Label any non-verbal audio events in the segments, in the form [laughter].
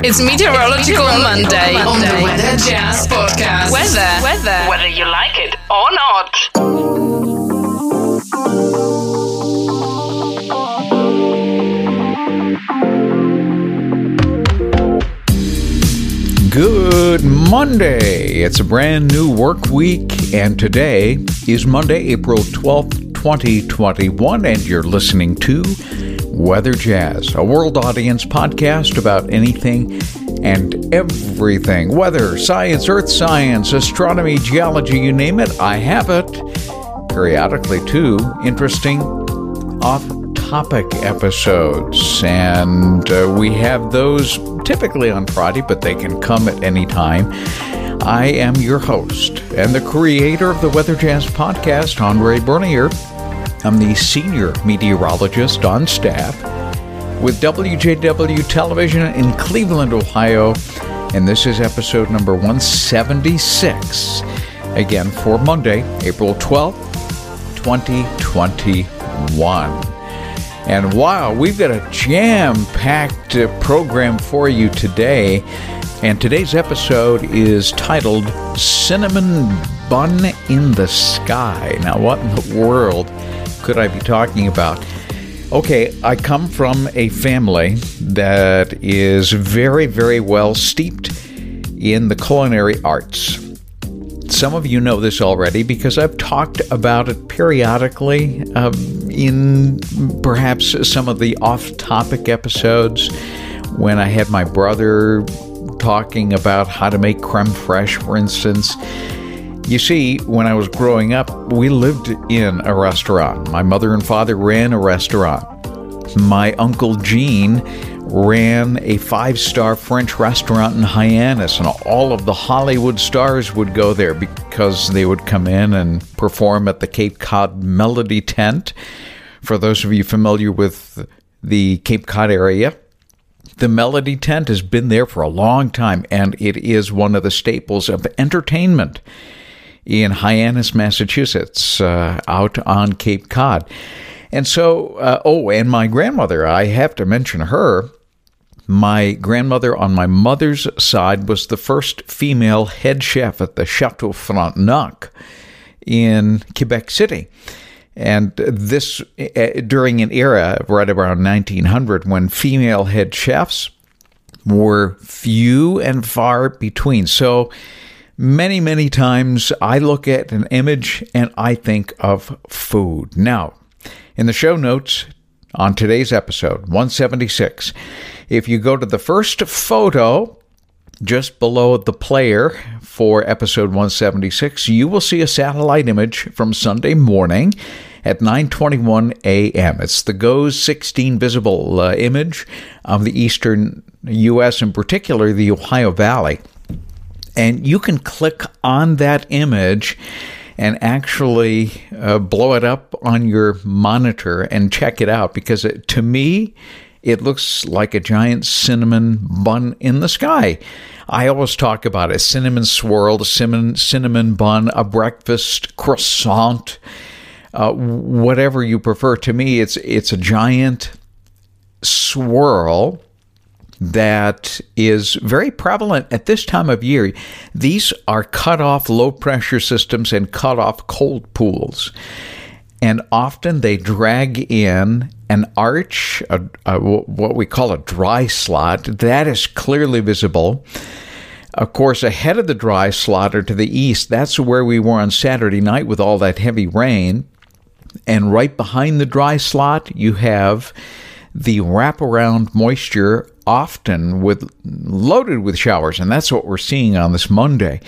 It's Meteorological Monday on the Weather Jazz Podcast. Weather, weather, whether you like it or not. Good Monday. It's a brand new work week, and today is Monday, April 12th, 2021, and you're listening to Weather Jazz, a world audience podcast about anything and everything weather, science, earth science, astronomy, geology, you name it, I have it. Periodically, too, interesting off topic episodes. And uh, we have those typically on Friday, but they can come at any time. I am your host and the creator of the Weather Jazz podcast, Andre Bernier. I'm the senior meteorologist on staff with WJW Television in Cleveland, Ohio, and this is episode number 176. Again, for Monday, April 12th, 2021. And wow, we've got a jam packed uh, program for you today. And today's episode is titled Cinnamon Bun in the Sky. Now, what in the world could I be talking about? Okay, I come from a family that is very, very well steeped in the culinary arts. Some of you know this already because I've talked about it periodically um, in perhaps some of the off topic episodes when I had my brother talking about how to make creme fraiche, for instance. You see, when I was growing up, we lived in a restaurant. My mother and father ran a restaurant. My uncle Gene ran a five star French restaurant in Hyannis, and all of the Hollywood stars would go there because they would come in and perform at the Cape Cod Melody Tent. For those of you familiar with the Cape Cod area, the Melody Tent has been there for a long time, and it is one of the staples of entertainment in Hyannis, Massachusetts, uh, out on Cape Cod. And so, uh, oh, and my grandmother, I have to mention her. My grandmother on my mother's side was the first female head chef at the Chateau Frontenac in Quebec City. And this uh, during an era right around 1900 when female head chefs were few and far between. So many, many times I look at an image and I think of food. Now, in the show notes on today's episode, 176, if you go to the first photo just below the player for episode 176, you will see a satellite image from Sunday morning at 9:21 a.m. It's the GOES 16 visible uh, image of the eastern U.S. in particular the Ohio Valley. And you can click on that image and actually uh, blow it up on your monitor and check it out because it, to me, it looks like a giant cinnamon bun in the sky. I always talk about a cinnamon swirl, a cinnamon, cinnamon bun, a breakfast croissant, uh, whatever you prefer. To me, it's it's a giant swirl that is very prevalent at this time of year. These are cut off low pressure systems and cut off cold pools. And often they drag in an arch, a, a, what we call a dry slot, that is clearly visible. Of course, ahead of the dry slot or to the east, that's where we were on Saturday night with all that heavy rain. And right behind the dry slot, you have the wraparound moisture often with loaded with showers, and that's what we're seeing on this Monday.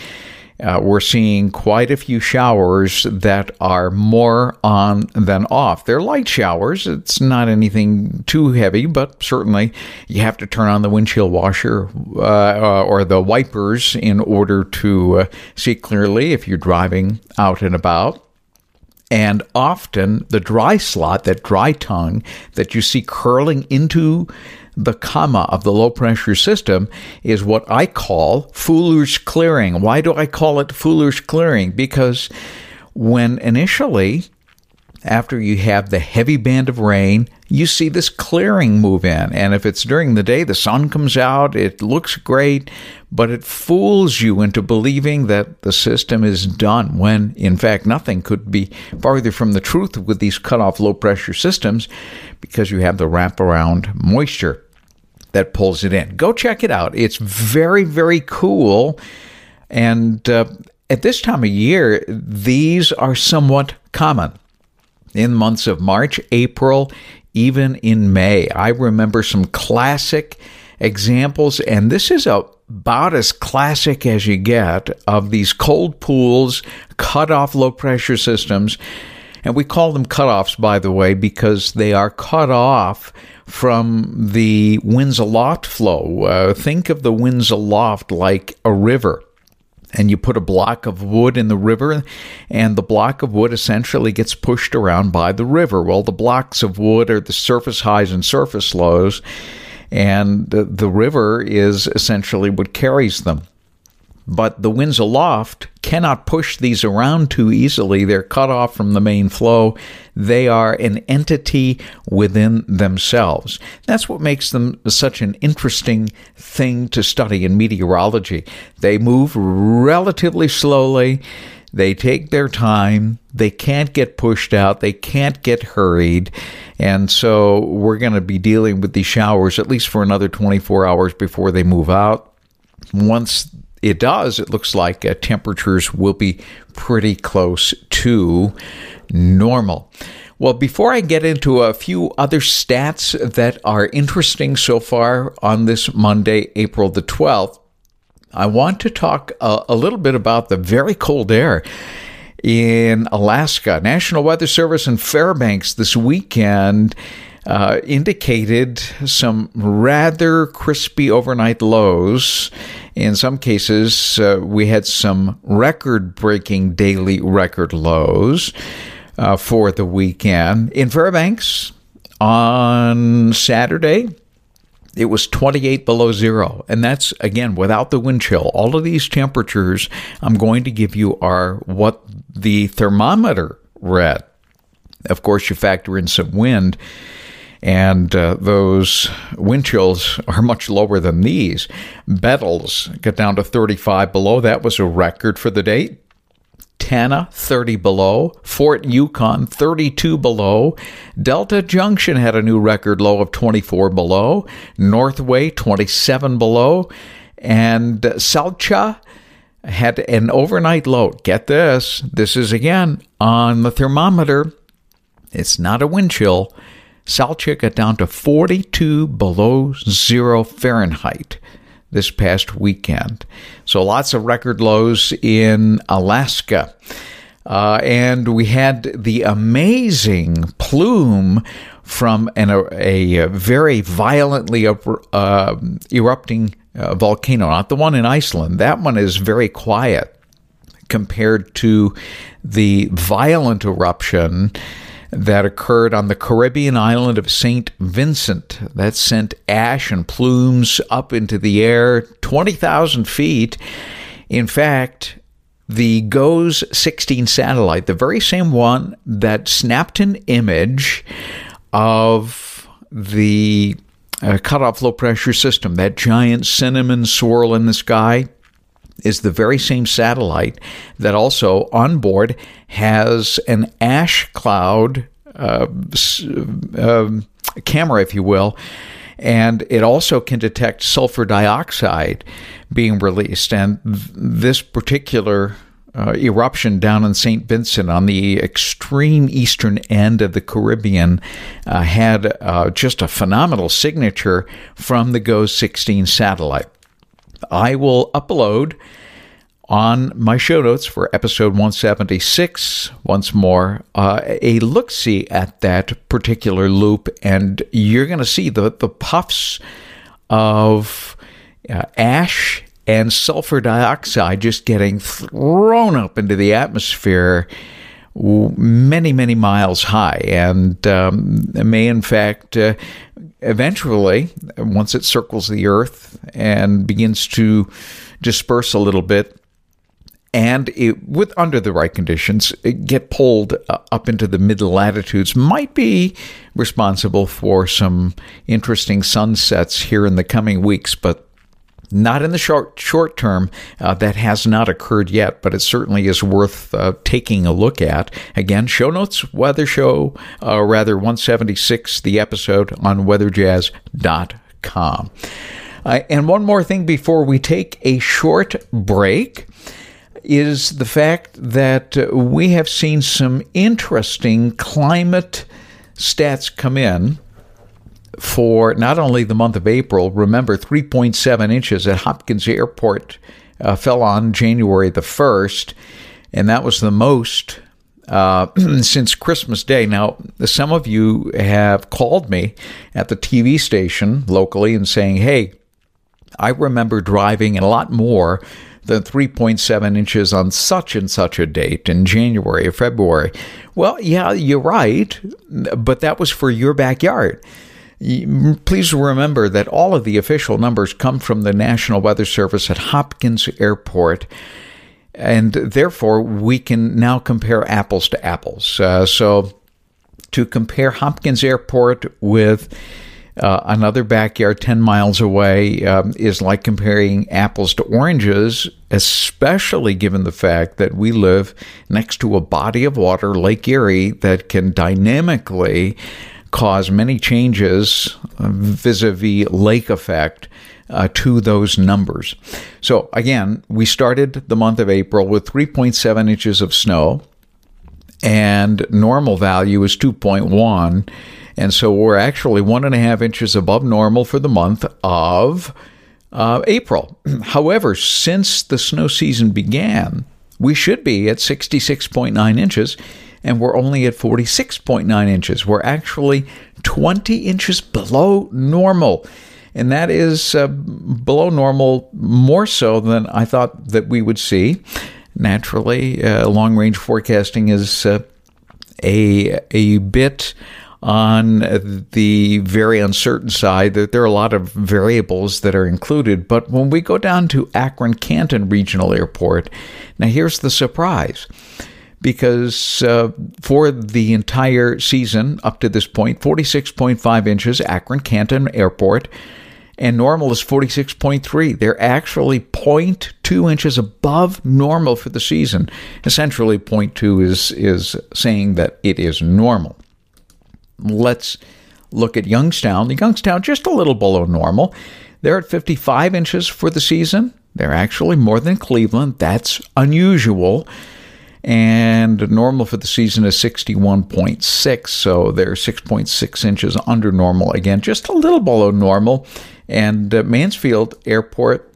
Uh, we're seeing quite a few showers that are more on than off. They're light showers. It's not anything too heavy, but certainly you have to turn on the windshield washer uh, uh, or the wipers in order to uh, see clearly if you're driving out and about. And often the dry slot, that dry tongue that you see curling into the comma of the low pressure system is what I call Fooler's clearing. Why do I call it Fooler's clearing? Because when initially after you have the heavy band of rain, you see this clearing move in. And if it's during the day, the sun comes out, it looks great, but it fools you into believing that the system is done when, in fact, nothing could be farther from the truth with these cut-off low pressure systems because you have the wraparound moisture that pulls it in. Go check it out. It's very, very cool. And uh, at this time of year, these are somewhat common in months of March, April, even in May. I remember some classic examples, and this is about as classic as you get of these cold pools, cut off low pressure systems. And we call them cutoffs, by the way, because they are cut off from the winds aloft flow. Uh, think of the winds aloft like a river and you put a block of wood in the river, and the block of wood essentially gets pushed around by the river. Well, the blocks of wood are the surface highs and surface lows, and the, the river is essentially what carries them but the winds aloft cannot push these around too easily. They're cut off from the main flow. They are an entity within themselves. That's what makes them such an interesting thing to study in meteorology. They move relatively slowly. They take their time. They can't get pushed out. They can't get hurried. And so we're going to be dealing with these showers at least for another 24 hours before they move out. Once it does, it looks like uh, temperatures will be pretty close to normal. Well, before I get into a few other stats that are interesting so far on this Monday, April the 12th, I want to talk a, a little bit about the very cold air in Alaska. National Weather Service in Fairbanks this weekend uh, indicated some rather crispy overnight lows. In some cases, uh, we had some record breaking daily record lows uh, for the weekend. In Fairbanks, on Saturday, it was 28 below zero. And that's, again, without the wind chill. All of these temperatures I'm going to give you are what the thermometer read. Of course, you factor in some wind and uh, those wind chills are much lower than these. Bettles got down to 35 below. That was a record for the day. Tanana, 30 below. Fort Yukon, 32 below. Delta Junction had a new record low of 24 below. Northway, 27 below. And Salcha had an overnight low. Get this. This is again on the thermometer. It's not a wind chill. Salcha got down to 42 below zero Fahrenheit this past weekend. So lots of record lows in Alaska. Uh, and we had the amazing plume from an, a, a very violently uh, erupting uh, volcano, not the one in Iceland. That one is very quiet compared to the violent eruption that occurred on the Caribbean island of St. Vincent that sent ash and plumes up into the air 20,000 feet. In fact, the GOES 16 satellite, the very same one that snapped an image of the uh, cutoff low pressure system, that giant cinnamon swirl in the sky, is the very same satellite that also on board has an ash cloud uh, uh, camera, if you will, and it also can detect sulfur dioxide being released. And th- this particular uh, eruption down in St. Vincent on the extreme eastern end of the Caribbean uh, had uh, just a phenomenal signature from the GOES 16 satellite. I will upload on my show notes for episode 176, once more, uh, a look see at that particular loop, and you're going to see the, the puffs of uh, ash and sulfur dioxide just getting thrown up into the atmosphere many, many miles high, and um, may, in fact, uh, eventually, once it circles the Earth and begins to disperse a little bit, and it, with under the right conditions, get pulled uh, up into the mid latitudes might be responsible for some interesting sunsets here in the coming weeks, but not in the short short term. Uh, that has not occurred yet, but it certainly is worth uh, taking a look at. Again, show notes, weather show, uh, rather 176, the episode on weatherjazz.com. Uh, and one more thing before we take a short break is the fact that uh, we have seen some interesting climate stats come in for not only the month of April, remember 3.7 inches at Hopkins Airport uh, fell on January the 1st, and that was the most uh, [clears throat] since Christmas Day. Now, some of you have called me at the TV station locally and saying, hey, I remember driving a lot more than 3.7 inches on such and such a date in January or February. Well, yeah, you're right, but that was for your backyard. Please remember that all of the official numbers come from the National Weather Service at Hopkins Airport, and therefore we can now compare apples to apples. Uh, so, to compare Hopkins Airport with uh, another backyard 10 miles away um, is like comparing apples to oranges, especially given the fact that we live next to a body of water, Lake Erie, that can dynamically cause many changes vis a vis lake effect. Uh, to those numbers. So, again, we started the month of April with 3.7 inches of snow, and normal value is 2.1. And so we're actually one and a half inches above normal for the month of uh, April. [clears throat] However, since the snow season began, we should be at 66.9 inches and we're only at 46.9 inches. We're actually 20 inches below normal. And that is uh, below normal more so than I thought that we would see. Naturally, uh, long range forecasting is uh, a, a bit on the very uncertain side that there are a lot of variables that are included. But when we go down to Akron Canton Regional Airport, now here's the surprise because uh, for the entire season up to this point, 46.5 inches, Akron Canton Airport, and normal is 46.3. They're actually 0.2 inches above normal for the season. Essentially, 0.2 is, is saying that it is normal. Let's look at Youngstown. Youngstown just a little below normal. They're at 55 inches for the season. They're actually more than Cleveland. That's unusual and normal for the season is 61.6 so they're 6.6 inches under normal again just a little below normal. And uh, mansfield airport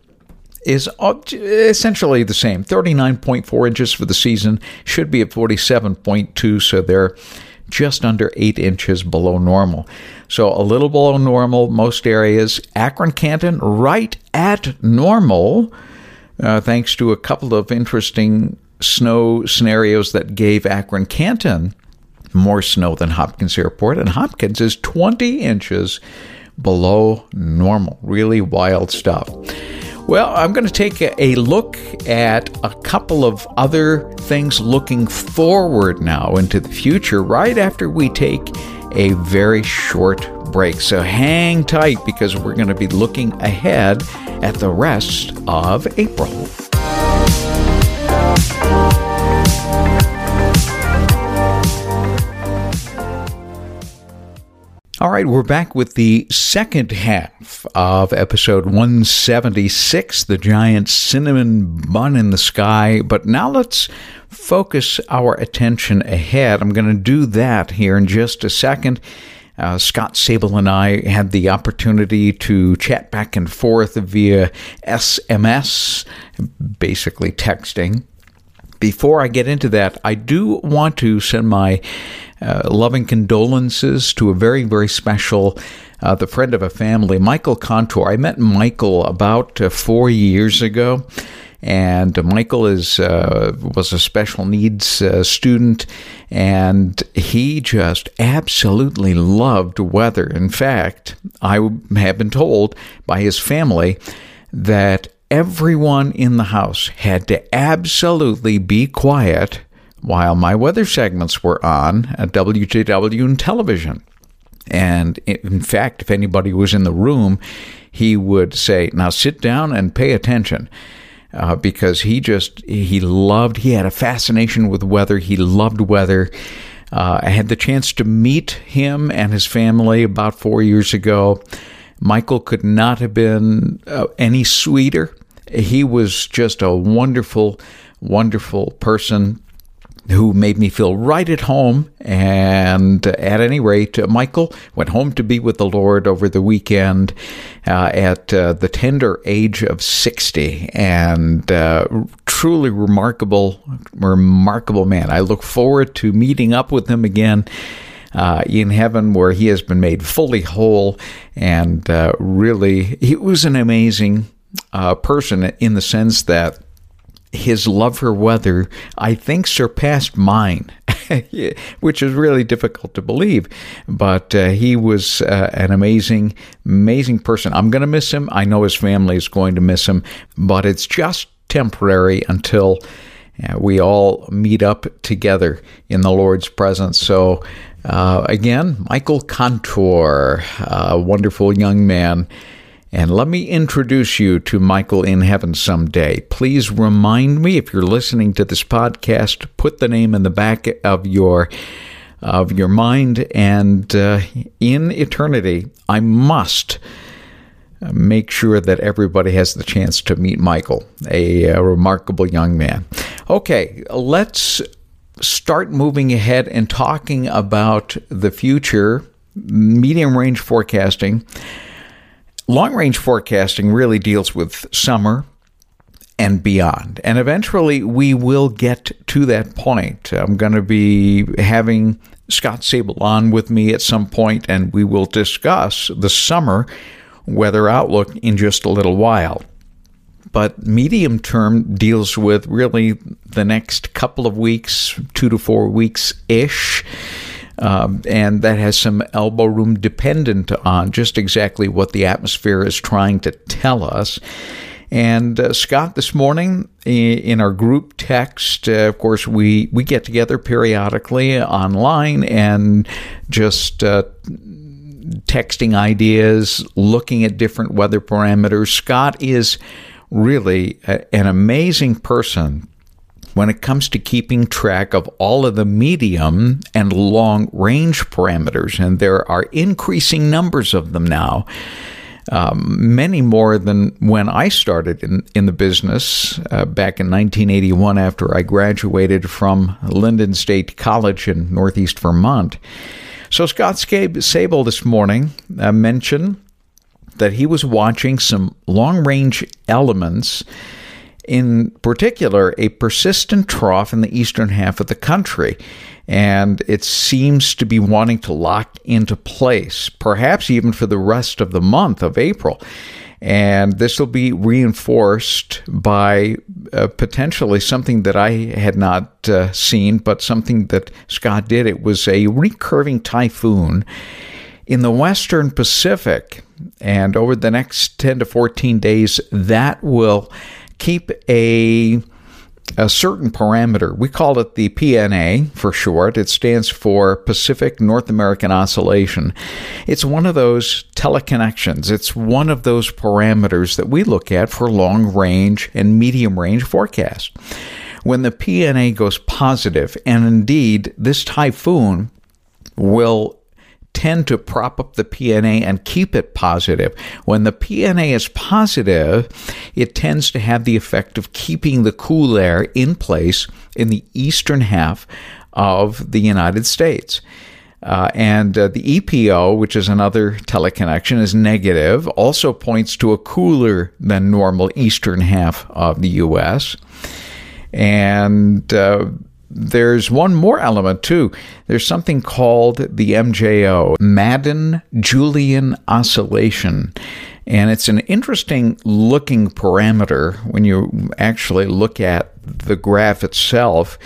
is essentially the same 39.4 inches for the season should be at 47.2 so they're just under 8 inches below normal. So a little below normal most areas. Akron canton right at normal uh, thanks to a couple of interesting snow scenarios that gave Akron Canton more snow than Hopkins Airport, and Hopkins is 20 inches below normal. Really wild stuff. Well, I'm going to take a look at a couple of other things looking forward now into the future right after we take a very short break. So hang tight because we're going to be looking ahead at the rest of April. All right, we're back with the second half of episode 176, the giant cinnamon bun in the sky. But now let's focus our attention ahead. I'm going to do that here in just a second. Uh, Scott Sabol and I had the opportunity to chat back and forth via SMS, basically texting. Before I get into that, I do want to send my uh, loving condolences to a very, very special, uh, the friend of a family, Michael Contour. I met Michael about uh, four years ago. And Michael is uh, was a special needs uh, student, and he just absolutely loved weather. In fact, I have been told by his family that everyone in the house had to absolutely be quiet while my weather segments were on at WJW and television. And in fact, if anybody was in the room, he would say, Now sit down and pay attention. Uh, because he just, he loved, he had a fascination with weather. He loved weather. Uh, I had the chance to meet him and his family about four years ago. Michael could not have been uh, any sweeter. He was just a wonderful, wonderful person who made me feel right at home. And at any rate, Michael went home to be with the Lord over the weekend uh, at uh, the tender age of 60. And uh, truly remarkable, remarkable man. I look forward to meeting up with him again. Uh, in heaven, where he has been made fully whole, and uh, really, he was an amazing uh, person in the sense that his love for weather, I think, surpassed mine, [laughs] which is really difficult to believe. But uh, he was uh, an amazing, amazing person. I'm going to miss him. I know his family is going to miss him, but it's just temporary until uh, we all meet up together in the Lord's presence. So, uh, again, Michael Contour, a wonderful young man. And let me introduce you to Michael in heaven someday. Please remind me if you're listening to this podcast, put the name in the back of your of your mind and uh, in eternity, I must make sure that everybody has the chance to meet Michael, a, a remarkable young man. Okay, let's start moving ahead and talking about the future, medium range forecasting. Long range forecasting really deals with summer and beyond. And eventually we will get to that point. I'm going to be having Scott Sabol on with me at some point, and we will discuss the summer weather outlook in just a little while. But medium term deals with really the next couple of weeks, two to four weeks ish. Um, and that has some elbow room dependent on just exactly what the atmosphere is trying to tell us. And uh, Scott, this morning in our group text, uh, of course, we, we get together periodically online and just uh, texting ideas, looking at different weather parameters. Scott is really a, an amazing person when it comes to keeping track of all of the medium and long range parameters, and there are increasing numbers of them now. Um, many more than when I started in, in the business uh, back in 1981 after I graduated from Lyndon State College in Northeast Vermont. So, Scott Sabol this morning uh, mentioned that he was watching some long range elements in particular, a persistent trough in the eastern half of the country. And it seems to be wanting to lock into place, perhaps even for the rest of the month of April. And this will be reinforced by uh, potentially something that I had not uh, seen, but something that Scott did. It was a recurving typhoon in the western Pacific. And over the next 10 to 14 days, that will keep a a certain parameter. We call it the PNA for short. It stands for Pacific North American Oscillation. It's one of those teleconnections. It's one of those parameters that we look at for long range and medium range forecast. When the PNA goes positive, and indeed this typhoon will tend to prop up the PNA and keep it positive. When the PNA is positive, it tends to have the effect of keeping the cool air in place in the eastern half of the United States. Uh, and uh, the EPO, which is another teleconnection, is negative, also points to a cooler than normal eastern half of the U.S. And uh, there's one more element too. There's something called the MJO, Madden Julian Oscillation. And it's an interesting looking parameter when you actually look at the graph itself.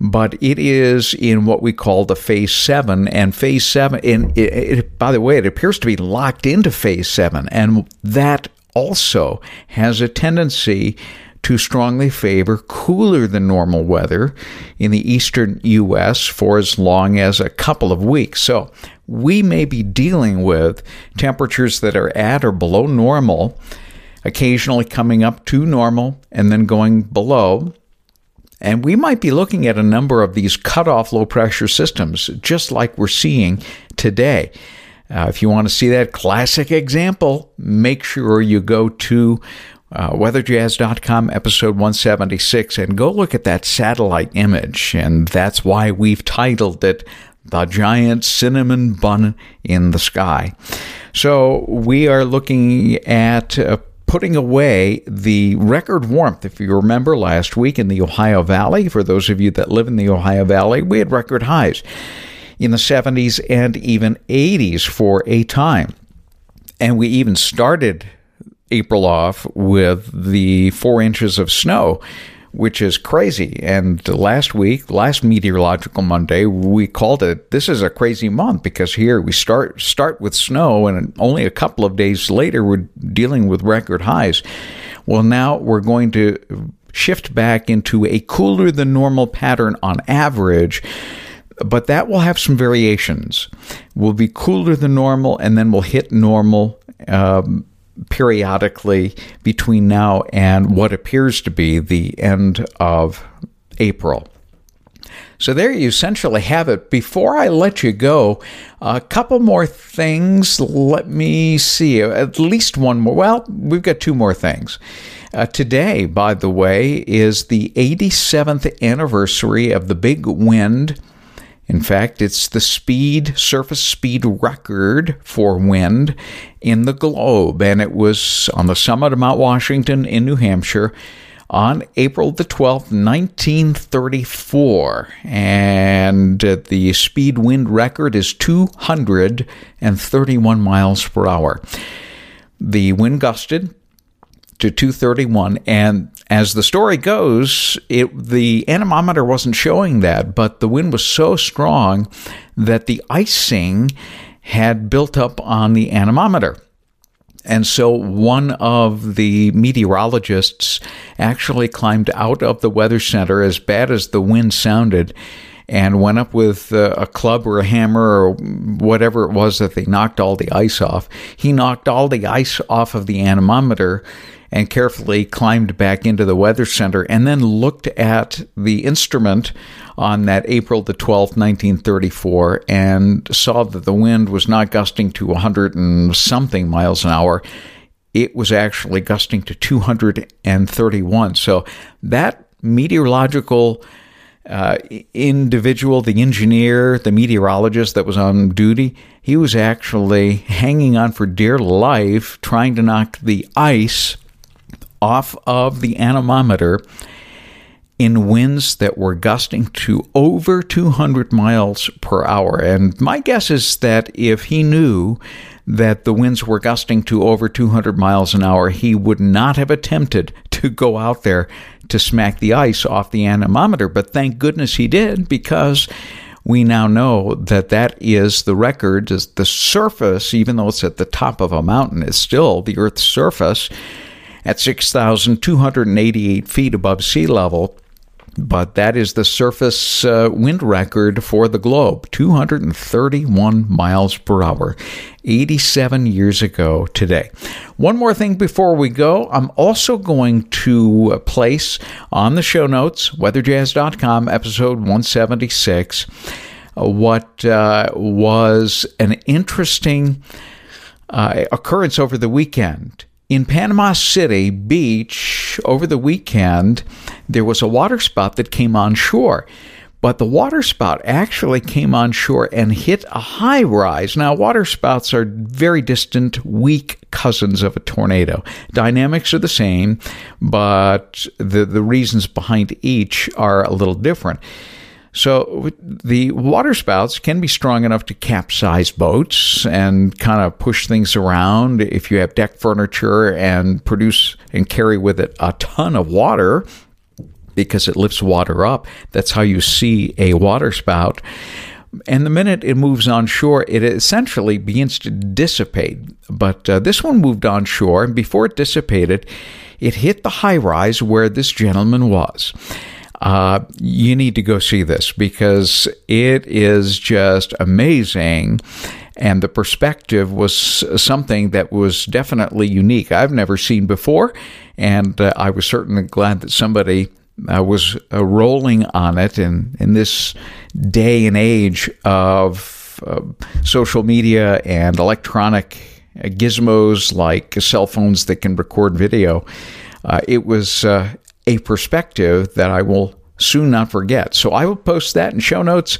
But it is in what we call the phase seven, and phase seven. And it, it, by the way, it appears to be locked into phase seven, and that also has a tendency to strongly favor cooler than normal weather in the eastern U.S. for as long as a couple of weeks. So we may be dealing with temperatures that are at or below normal, occasionally coming up to normal and then going below. And we might be looking at a number of these cutoff low pressure systems, just like we're seeing today. Uh, if you want to see that classic example, make sure you go to uh, weatherjazz.com, episode 176, and go look at that satellite image. And that's why we've titled it The Giant Cinnamon Bun in the Sky. So we are looking at uh, putting away the record warmth. If you remember last week in the Ohio Valley, for those of you that live in the Ohio Valley, we had record highs in the 70s and even 80s for a time. And we even started April off with the four inches of snow, which is crazy. And last week, last meteorological Monday, we called it this is a crazy month because here we start start with snow, and only a couple of days later we're dealing with record highs. Well, now we're going to shift back into a cooler than normal pattern on average but that will have some variations. We'll be cooler than normal, and then we'll hit normal um, periodically between now and what appears to be the end of April. So there you essentially have it. Before I let you go, a couple more things. Let me see. At least one more. Well, we've got two more things. Uh, today, by the way, is the 87th anniversary of the big wind in fact, it's the speed, surface speed record for wind in the globe, and it was on the summit of Mount Washington in New Hampshire on April the 12th, 1934. And uh, the speed wind record is 231 miles per hour. The wind gusted to 231 and as the story goes it the anemometer wasn't showing that but the wind was so strong that the icing had built up on the anemometer and so one of the meteorologists actually climbed out of the weather center as bad as the wind sounded and went up with uh, a club or a hammer or whatever it was that they knocked all the ice off. He knocked all the ice off of the anemometer and carefully climbed back into the weather center and then looked at the instrument on that April the 12th, 1934, and saw that the wind was not gusting to 100 and something miles an hour. It was actually gusting to 231. So that meteorological uh, individual, the engineer, the meteorologist that was on duty, he was actually hanging on for dear life, trying to knock the ice off of the anemometer in winds that were gusting to over 200 miles per hour. And my guess is that if he knew that the winds were gusting to over 200 miles an hour, he would not have attempted to go out there to smack the ice off the anemometer. But thank goodness he did because we now know that that is the record. The surface, even though it's at the top of a mountain, is still the Earth's surface at 6,288 feet above sea level. But that is the surface uh, wind record for the globe 231 miles per hour, 87 years ago today. One more thing before we go I'm also going to place on the show notes, weatherjazz.com, episode 176, uh, what uh, was an interesting uh, occurrence over the weekend in Panama City Beach over the weekend, there was a water spout that came on shore. But the water spout actually came on shore and hit a high rise. Now, water spouts are very distant, weak cousins of a tornado. Dynamics are the same, but the, the reasons behind each are a little different. So the water spouts can be strong enough to capsize boats and kind of push things around if you have deck furniture and produce and carry with it a ton of water because it lifts water up. That's how you see a water spout. And the minute it moves on shore, it essentially begins to dissipate. But uh, this one moved on shore, and before it dissipated, it hit the high rise where this gentleman was. Uh, you need to go see this because it is just amazing. And the perspective was something that was definitely unique. I've never seen before. And uh, I was certainly glad that somebody uh, was uh, rolling on it in, in this day and age of uh, social media and electronic gizmos like cell phones that can record video. Uh, it was uh, a perspective that I will soon not forget. So I will post that in show notes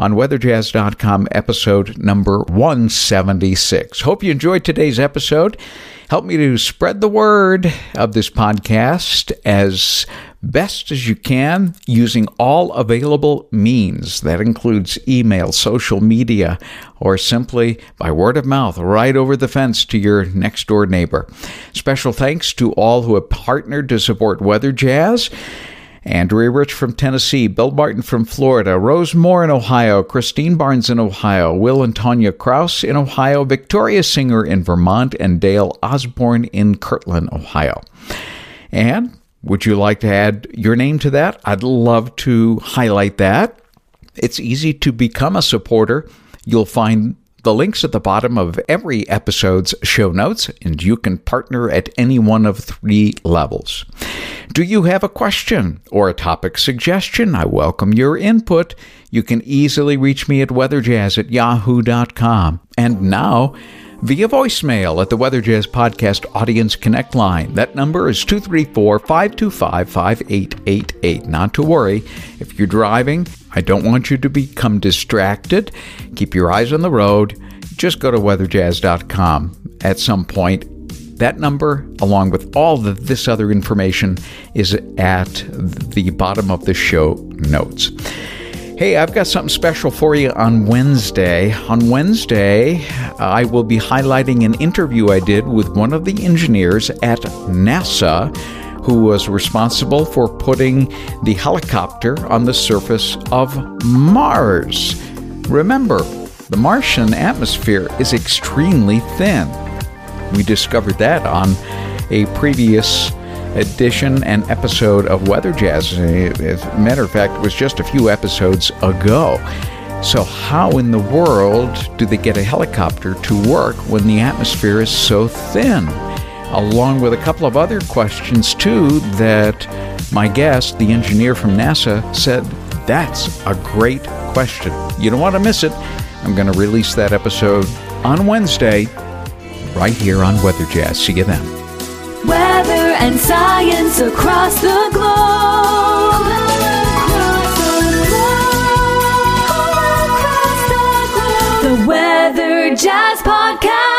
on weatherjazz.com, episode number 176. Hope you enjoyed today's episode. Help me to spread the word of this podcast as best as you can using all available means. That includes email, social media, or simply by word of mouth right over the fence to your next door neighbor. Special thanks to all who have partnered to support Weather Jazz. Andrea Rich from Tennessee, Bill Martin from Florida, Rose Moore in Ohio, Christine Barnes in Ohio, Will and Tanya Kraus in Ohio, Victoria Singer in Vermont, and Dale Osborne in Kirtland, Ohio. And would you like to add your name to that? I'd love to highlight that. It's easy to become a supporter. You'll find the links at the bottom of every episode's show notes, and you can partner at any one of three levels. Do you have a question or a topic suggestion? I welcome your input. You can easily reach me at weatherjazz at yahoo.com. And now, via voicemail at the Weather Jazz Podcast Audience Connect line. That number is 234 525 5888. Not to worry, if you're driving, I don't want you to become distracted. Keep your eyes on the road. Just go to weatherjazz.com at some point. That number, along with all this other information, is at the bottom of the show notes. Hey, I've got something special for you on Wednesday. On Wednesday, I will be highlighting an interview I did with one of the engineers at NASA who was responsible for putting the helicopter on the surface of Mars. Remember, the Martian atmosphere is extremely thin. We discovered that on a previous edition and episode of Weather Jazz. Uh, as a matter of fact, it was just a few episodes ago. So, how in the world do they get a helicopter to work when the atmosphere is so thin? Along with a couple of other questions, too, that my guest, the engineer from NASA, said that's a great question. You don't want to miss it. I'm going to release that episode on Wednesday, right here on Weather Jazz. See you then and science across the globe. Across the, globe. Across the, globe. the Weather Jazz Podcast.